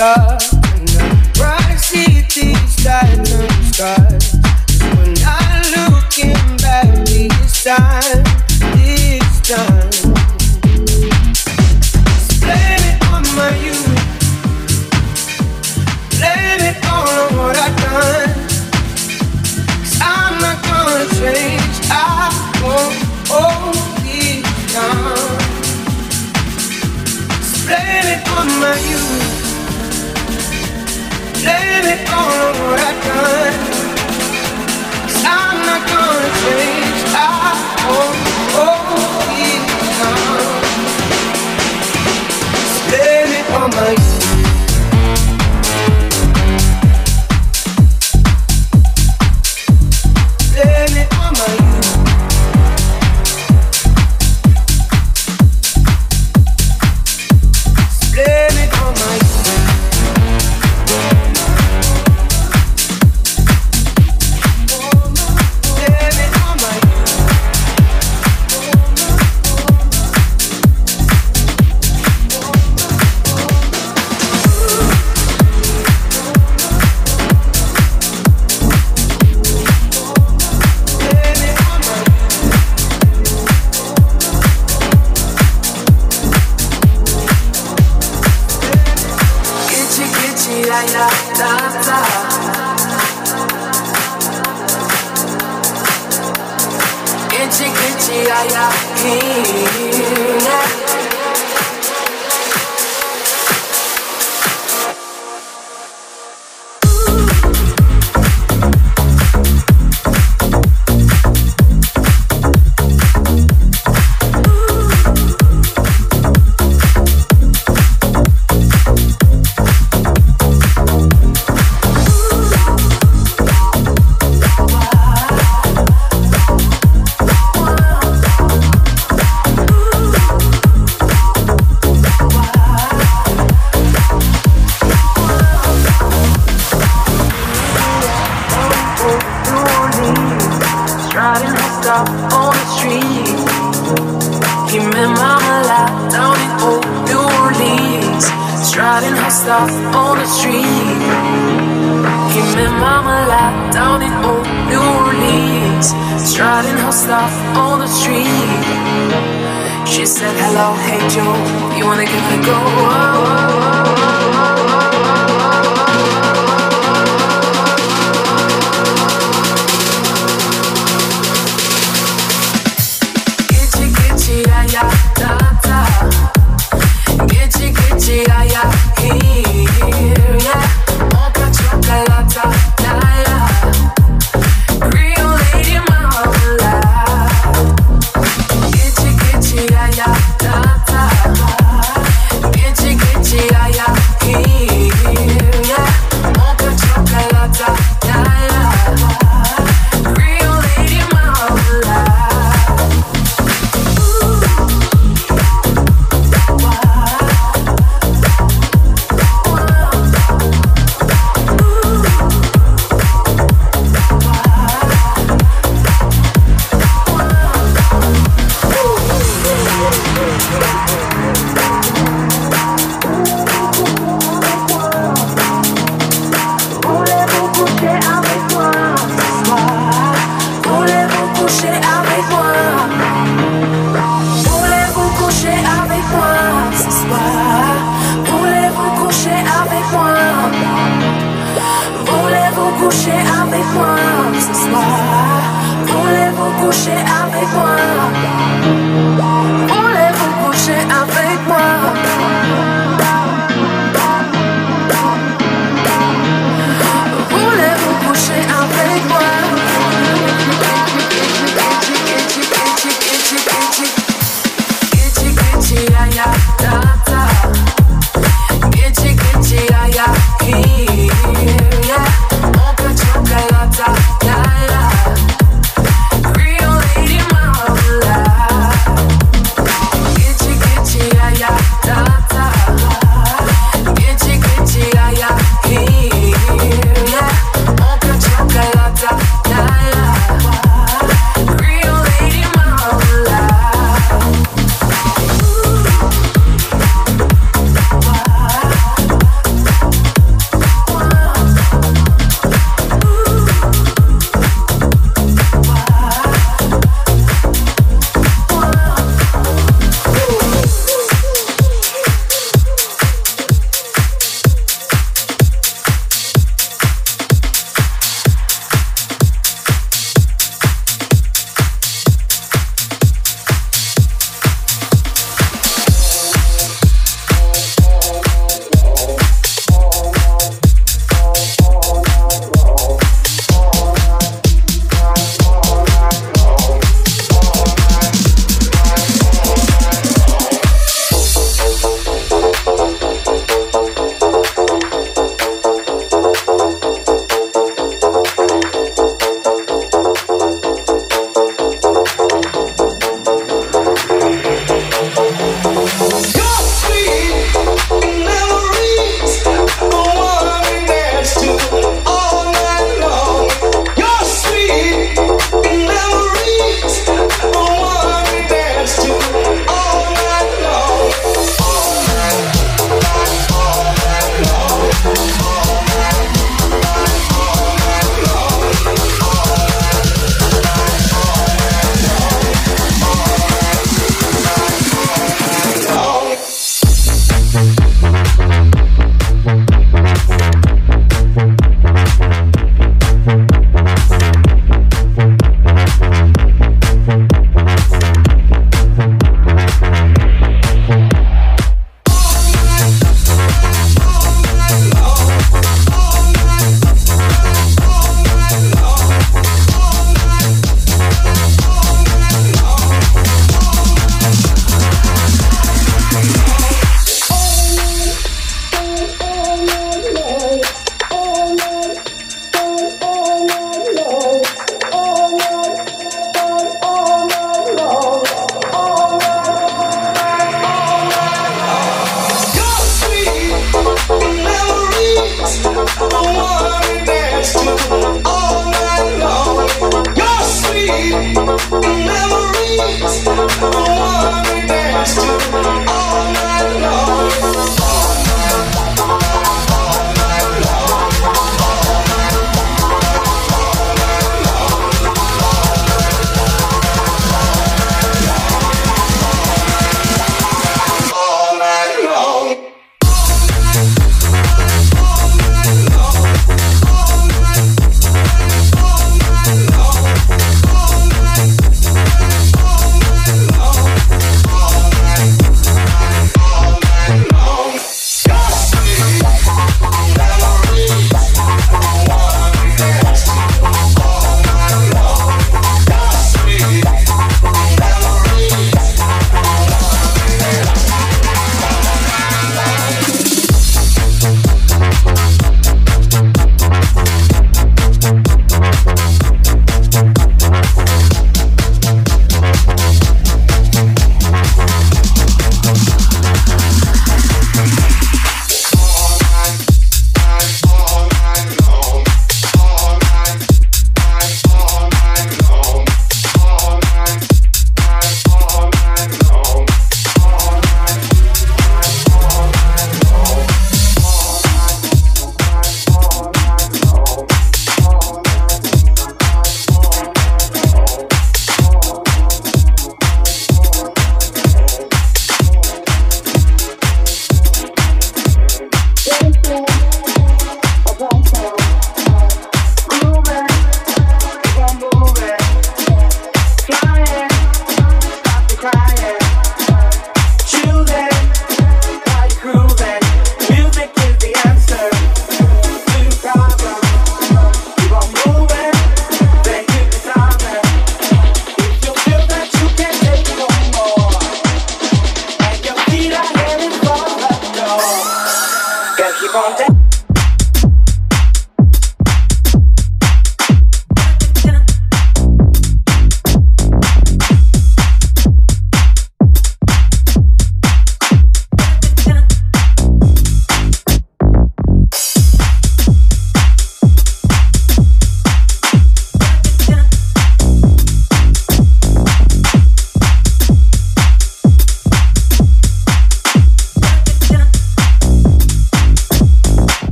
God.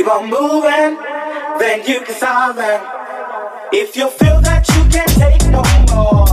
keep on moving, then you can solve them. If you feel that you can't take no more.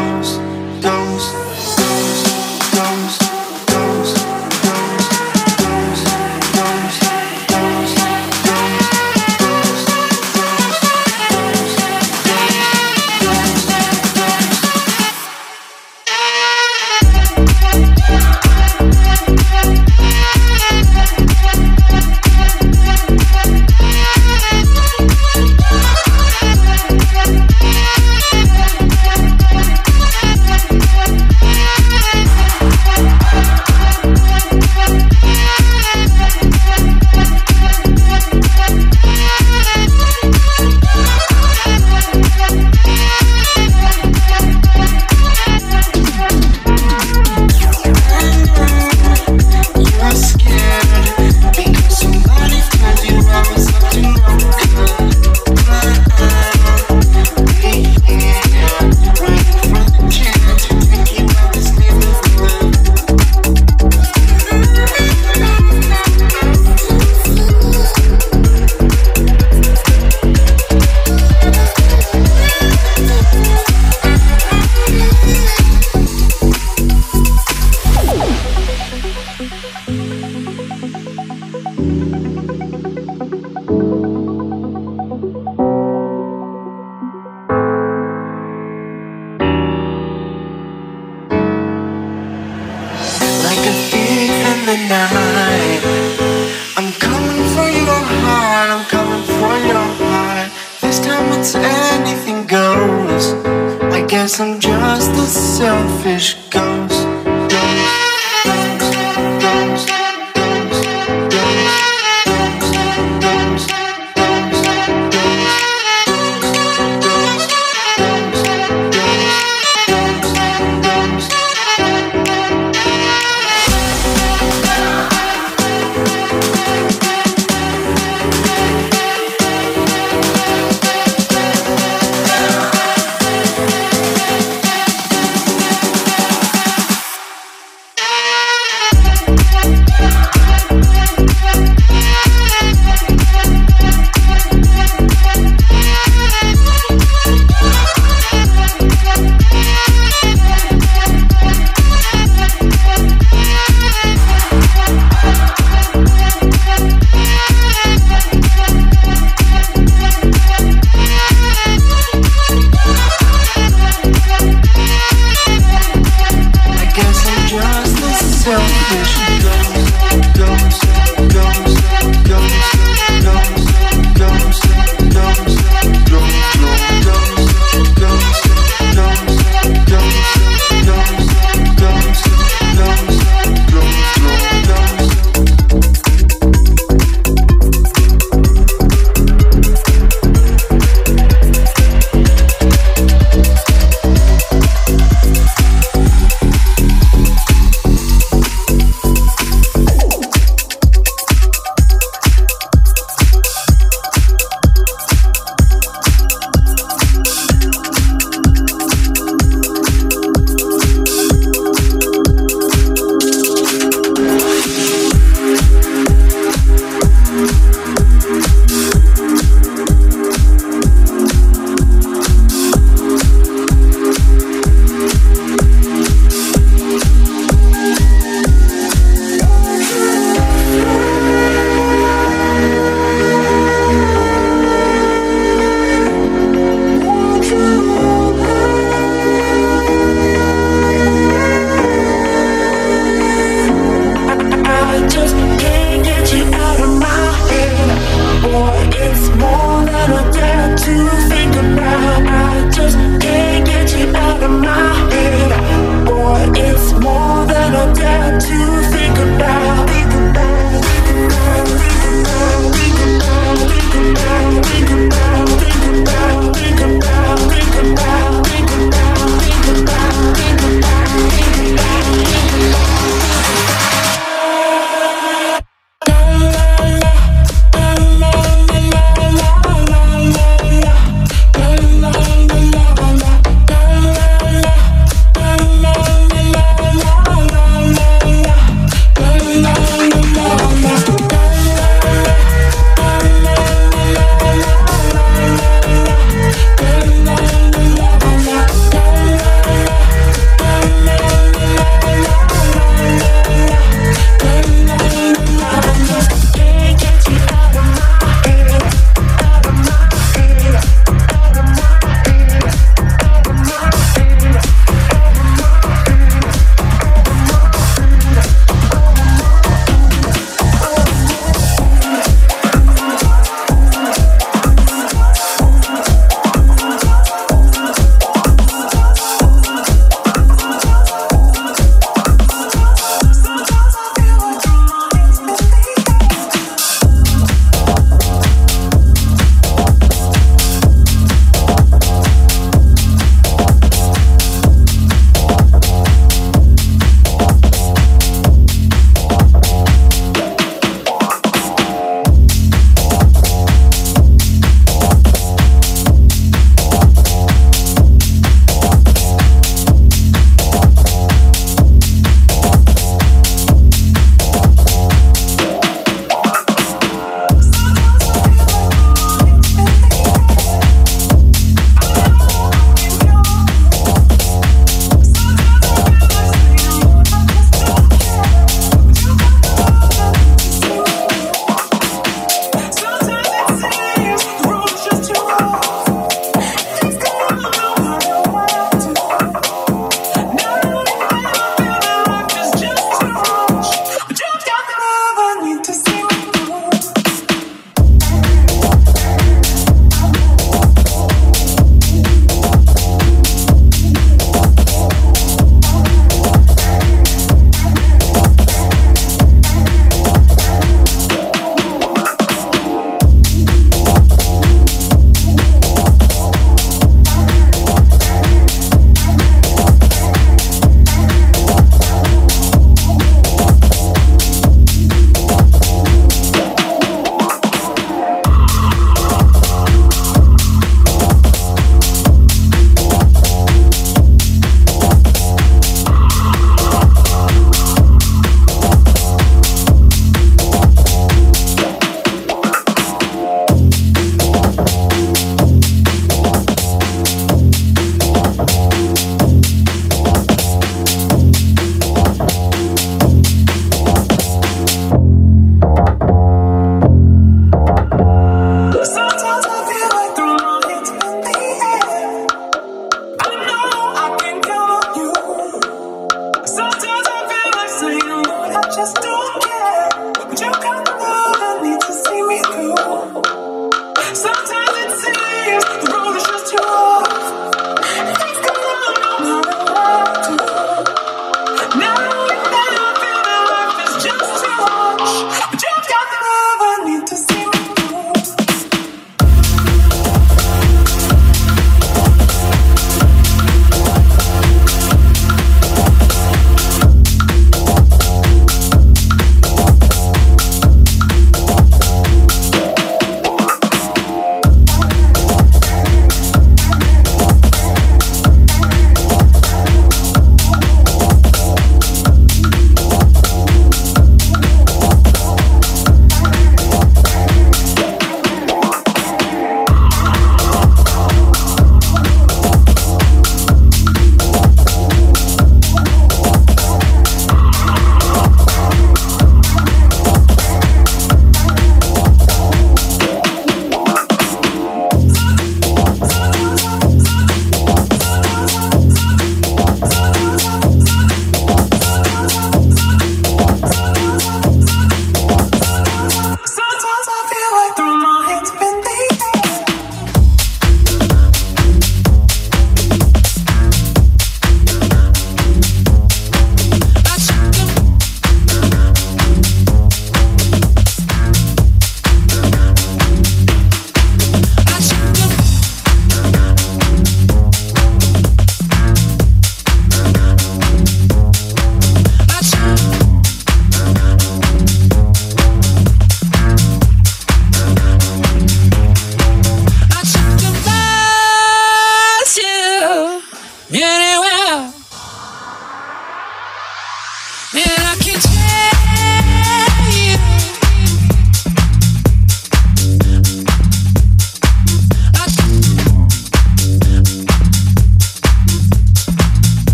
goes, goes.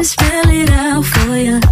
I'll it out for move.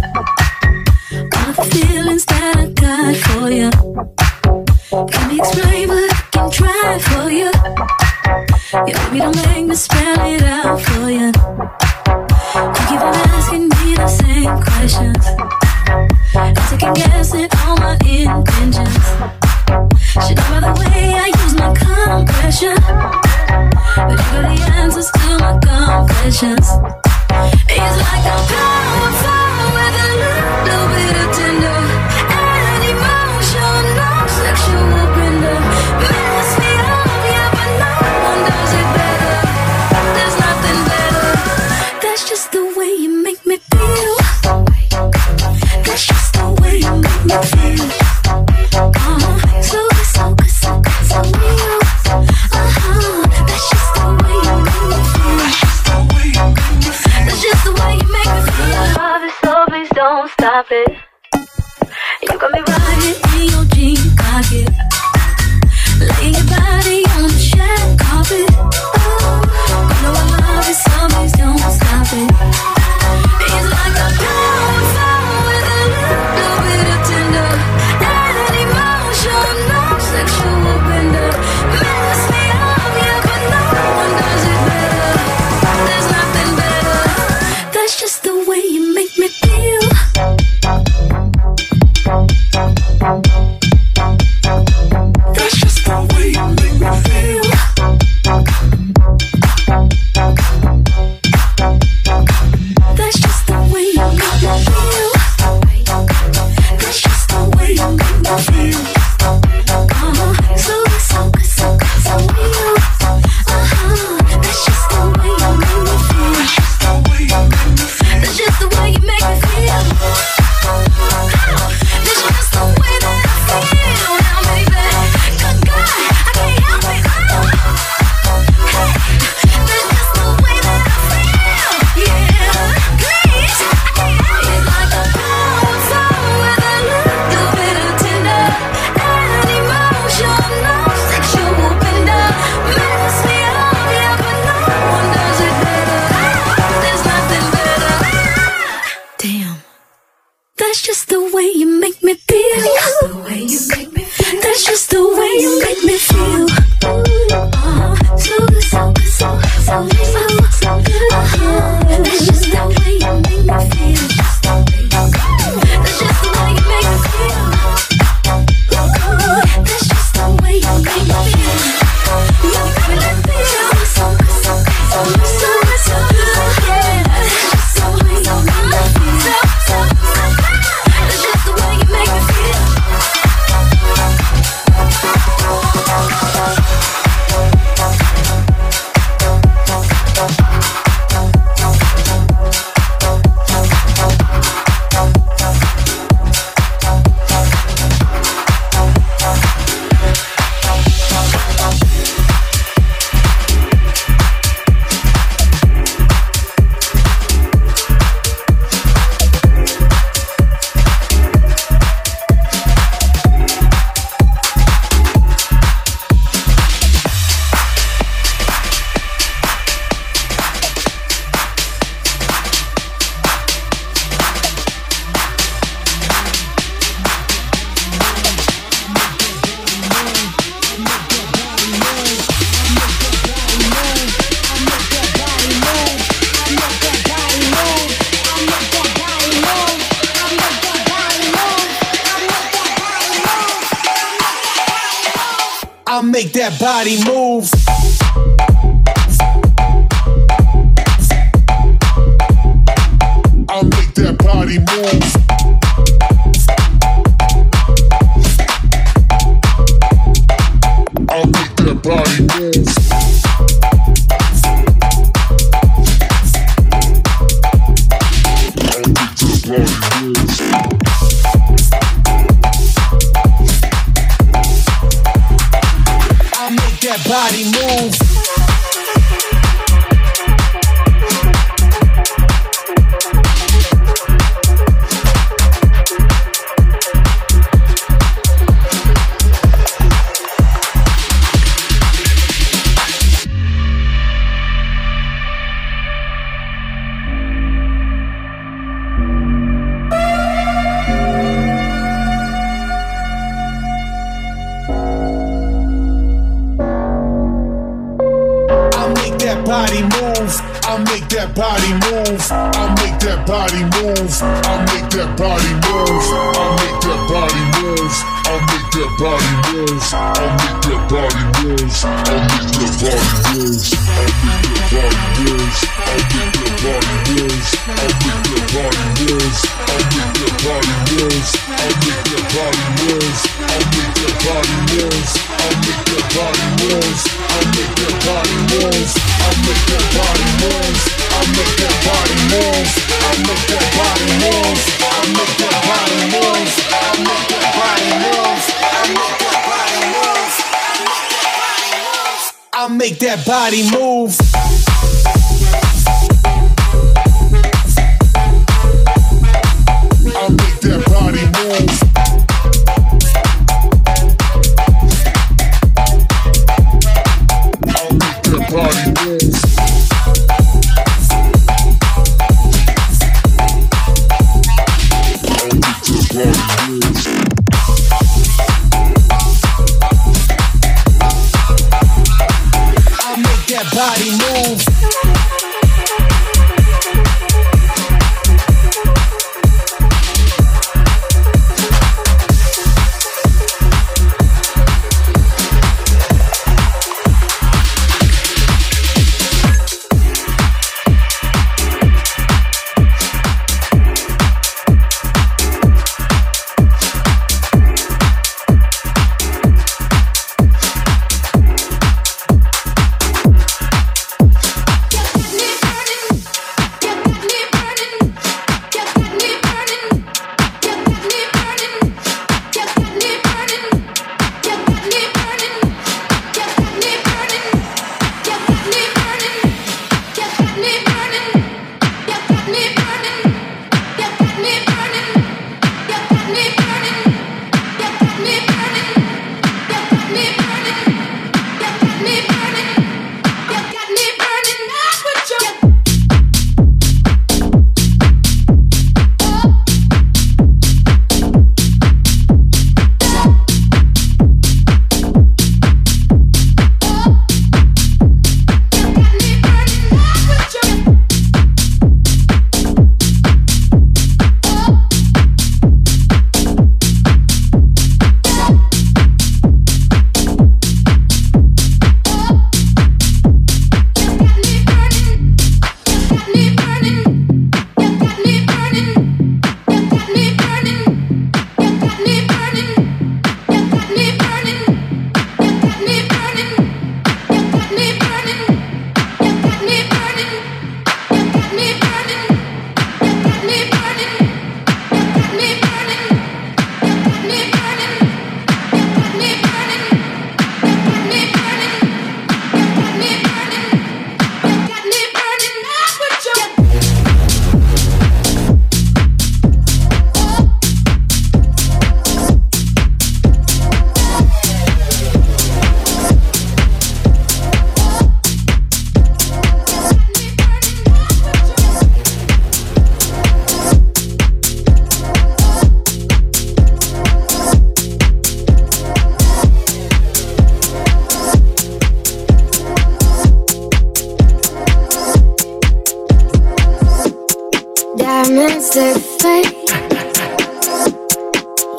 diamonds that fade.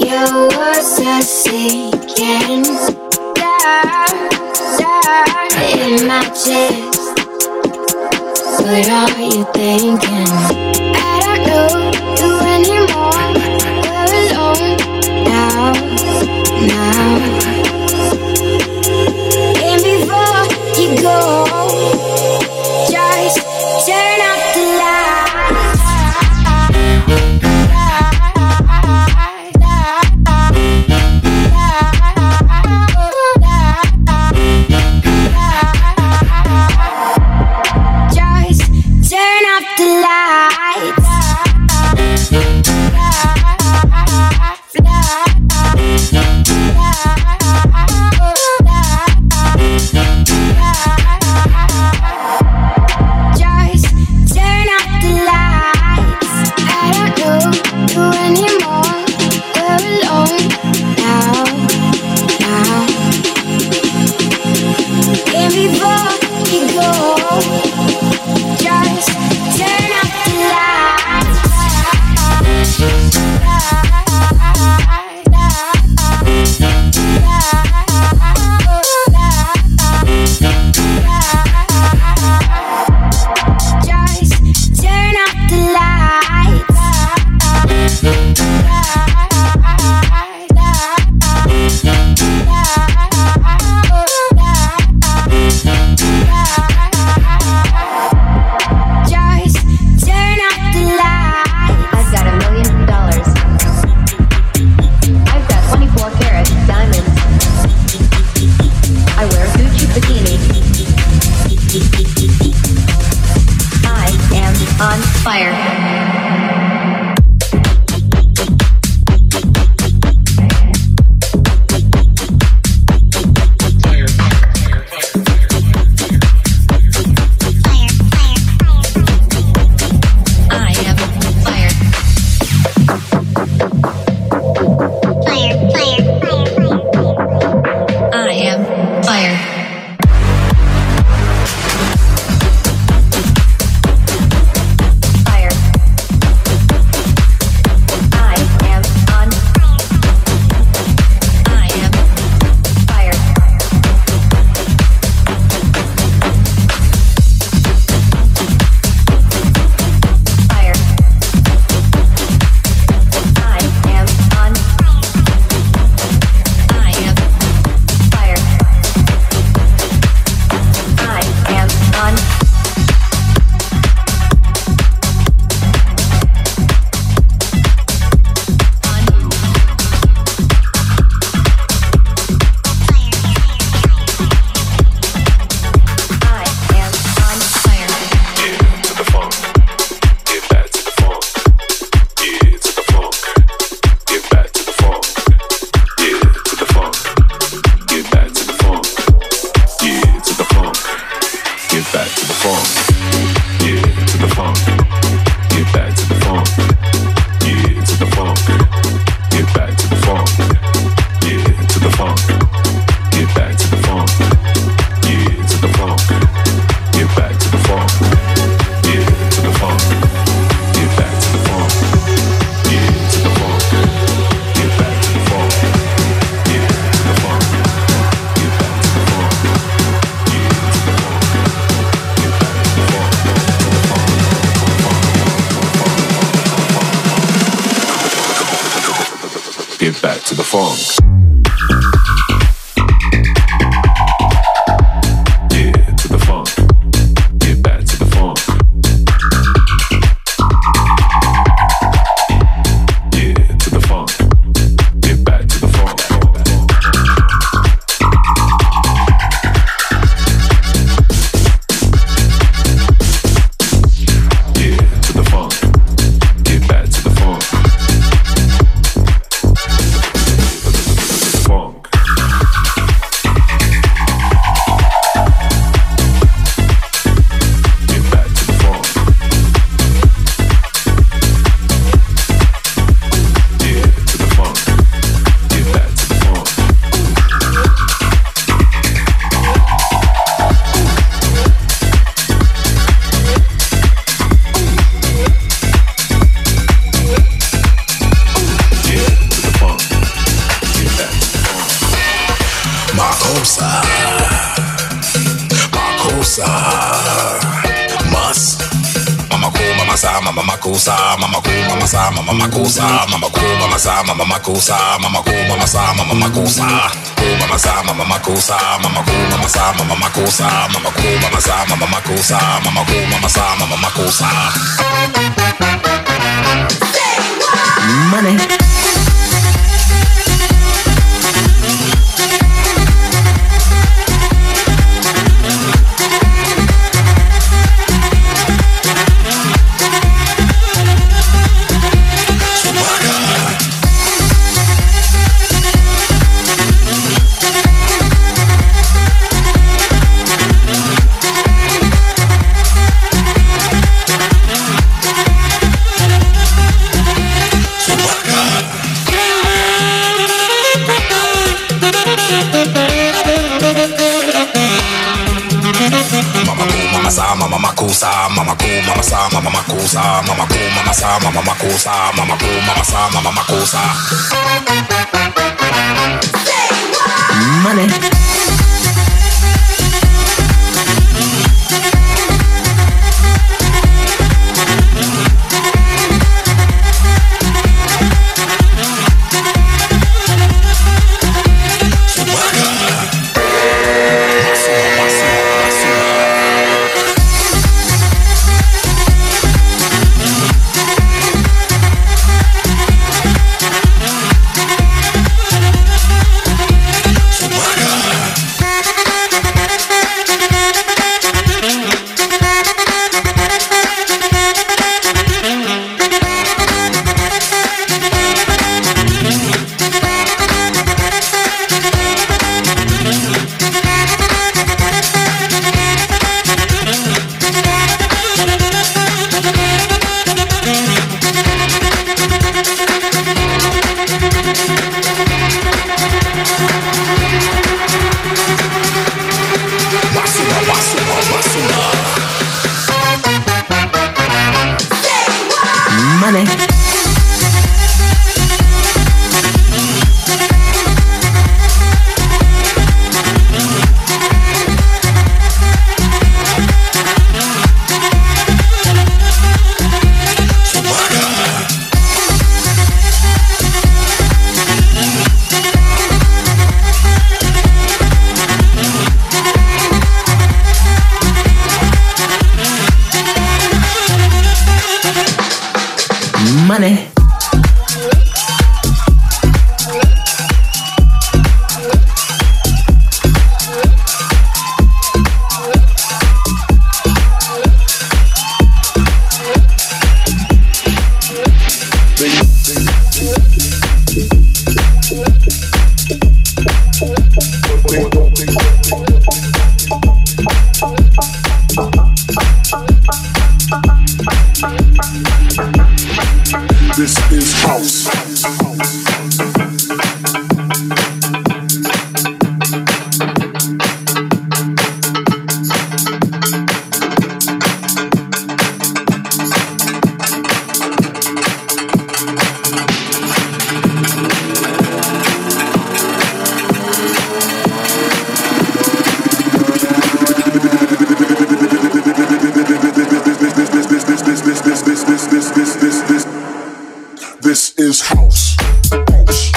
Your words are sinking down, down in my chest. What are you thinking? I don't know. Makusa, mama mama sa, mama. Ku mama sa, mama makusa, mama mama sa, mama makusa, mama mama sa, mama makusa, mama mama sa, mama makusa. Money. Mama makusa, mama ku, mama sa, mama makusa. Money. This is house. house.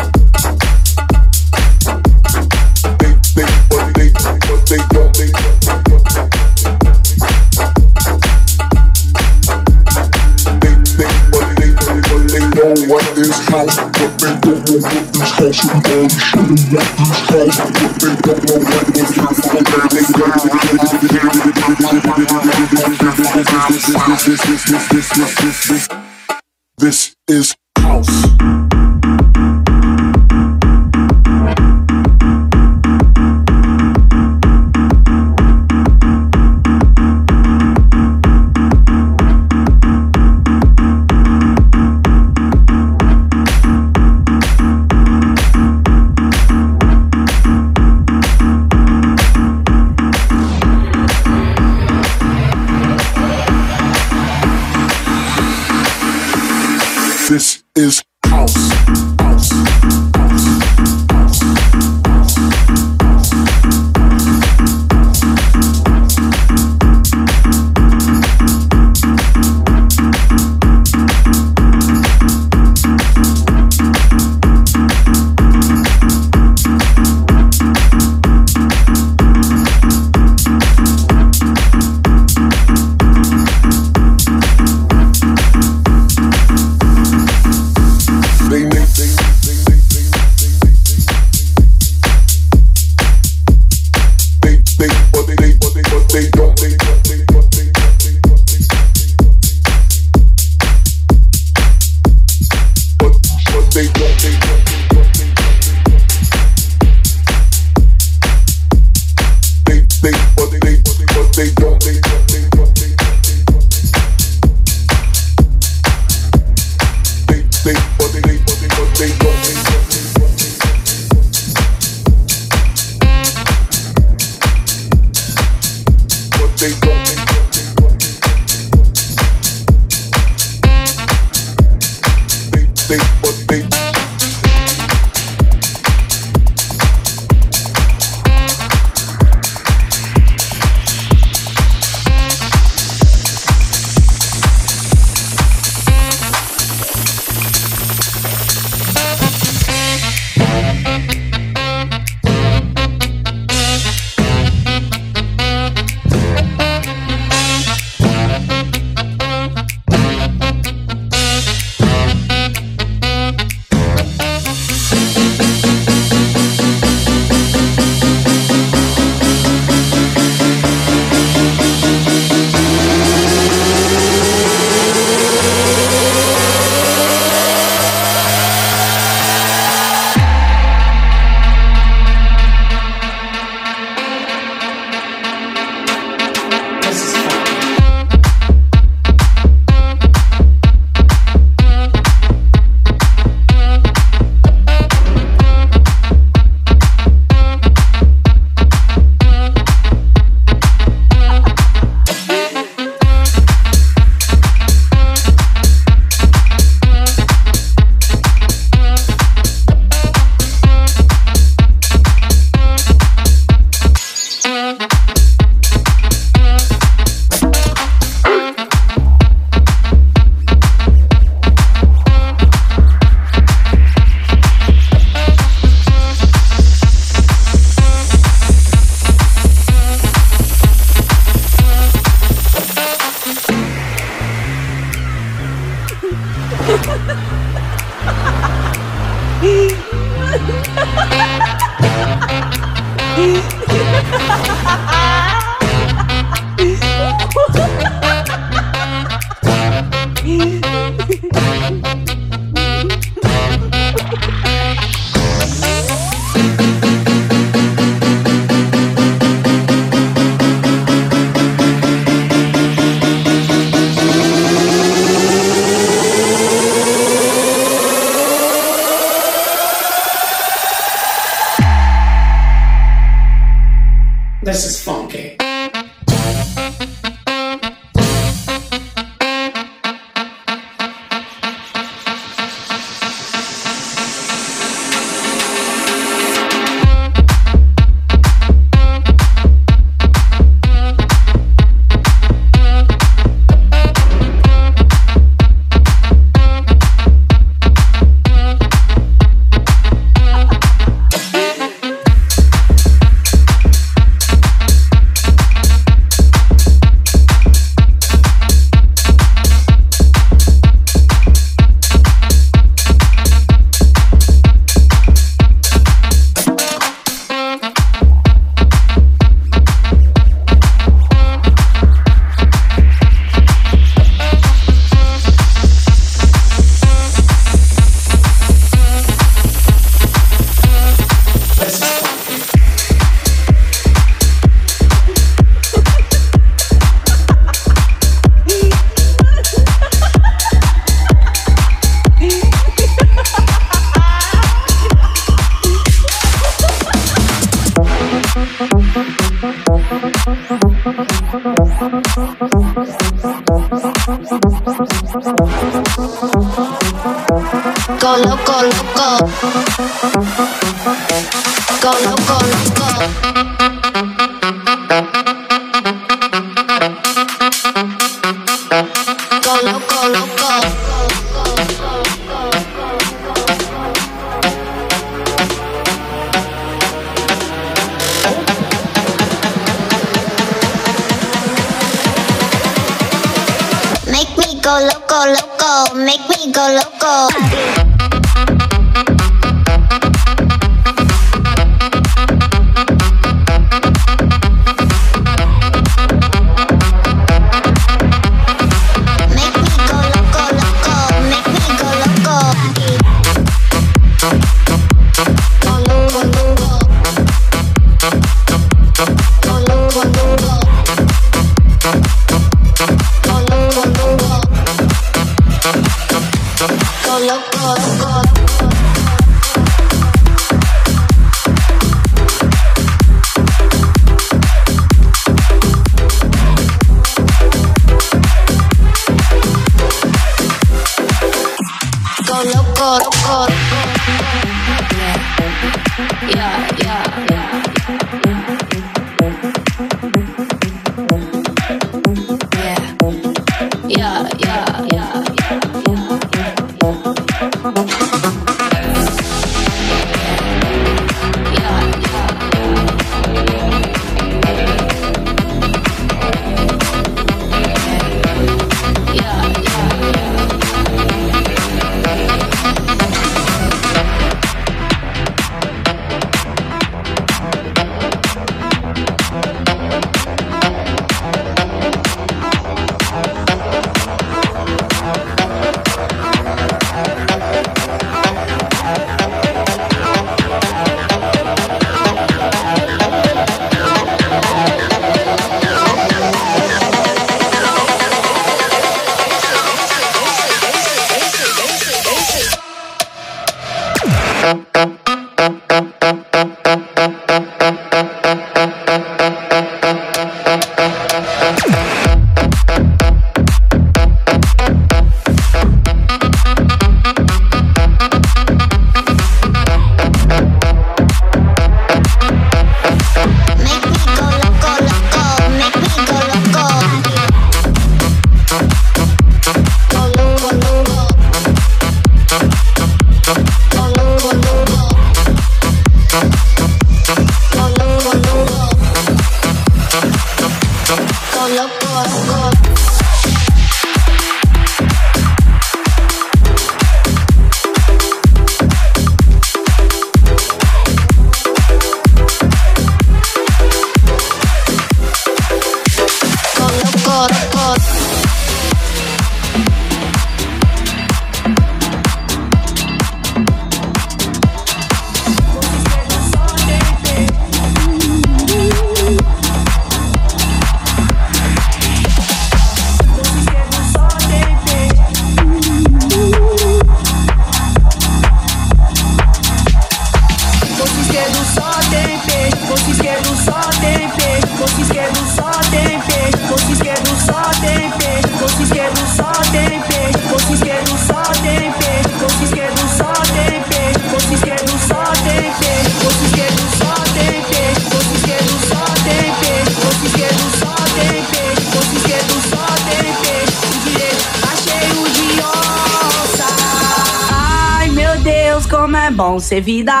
Vida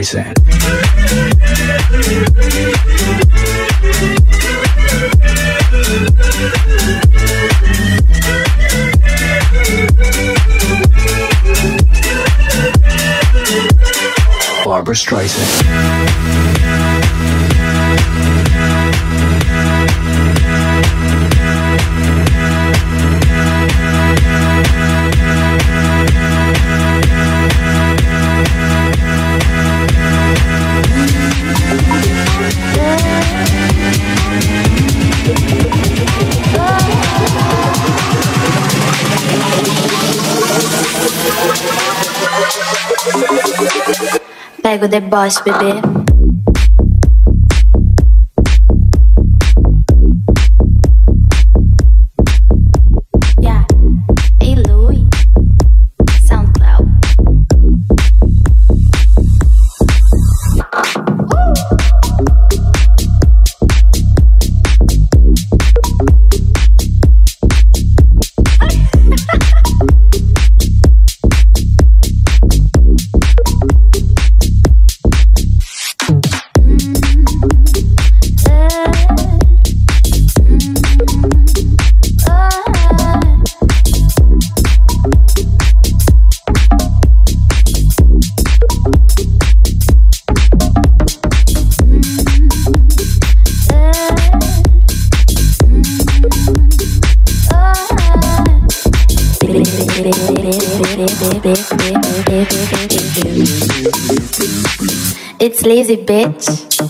voice in. Barbra Streisand. Pego the boss, bebê. Lazy, bitch.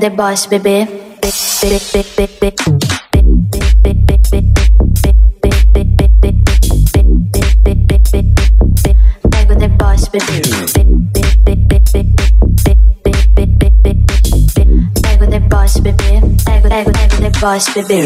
Pego the boss, bebê. Pego the boss, bebê. Pego the boss. Pego, pego, pego the boss, bebê.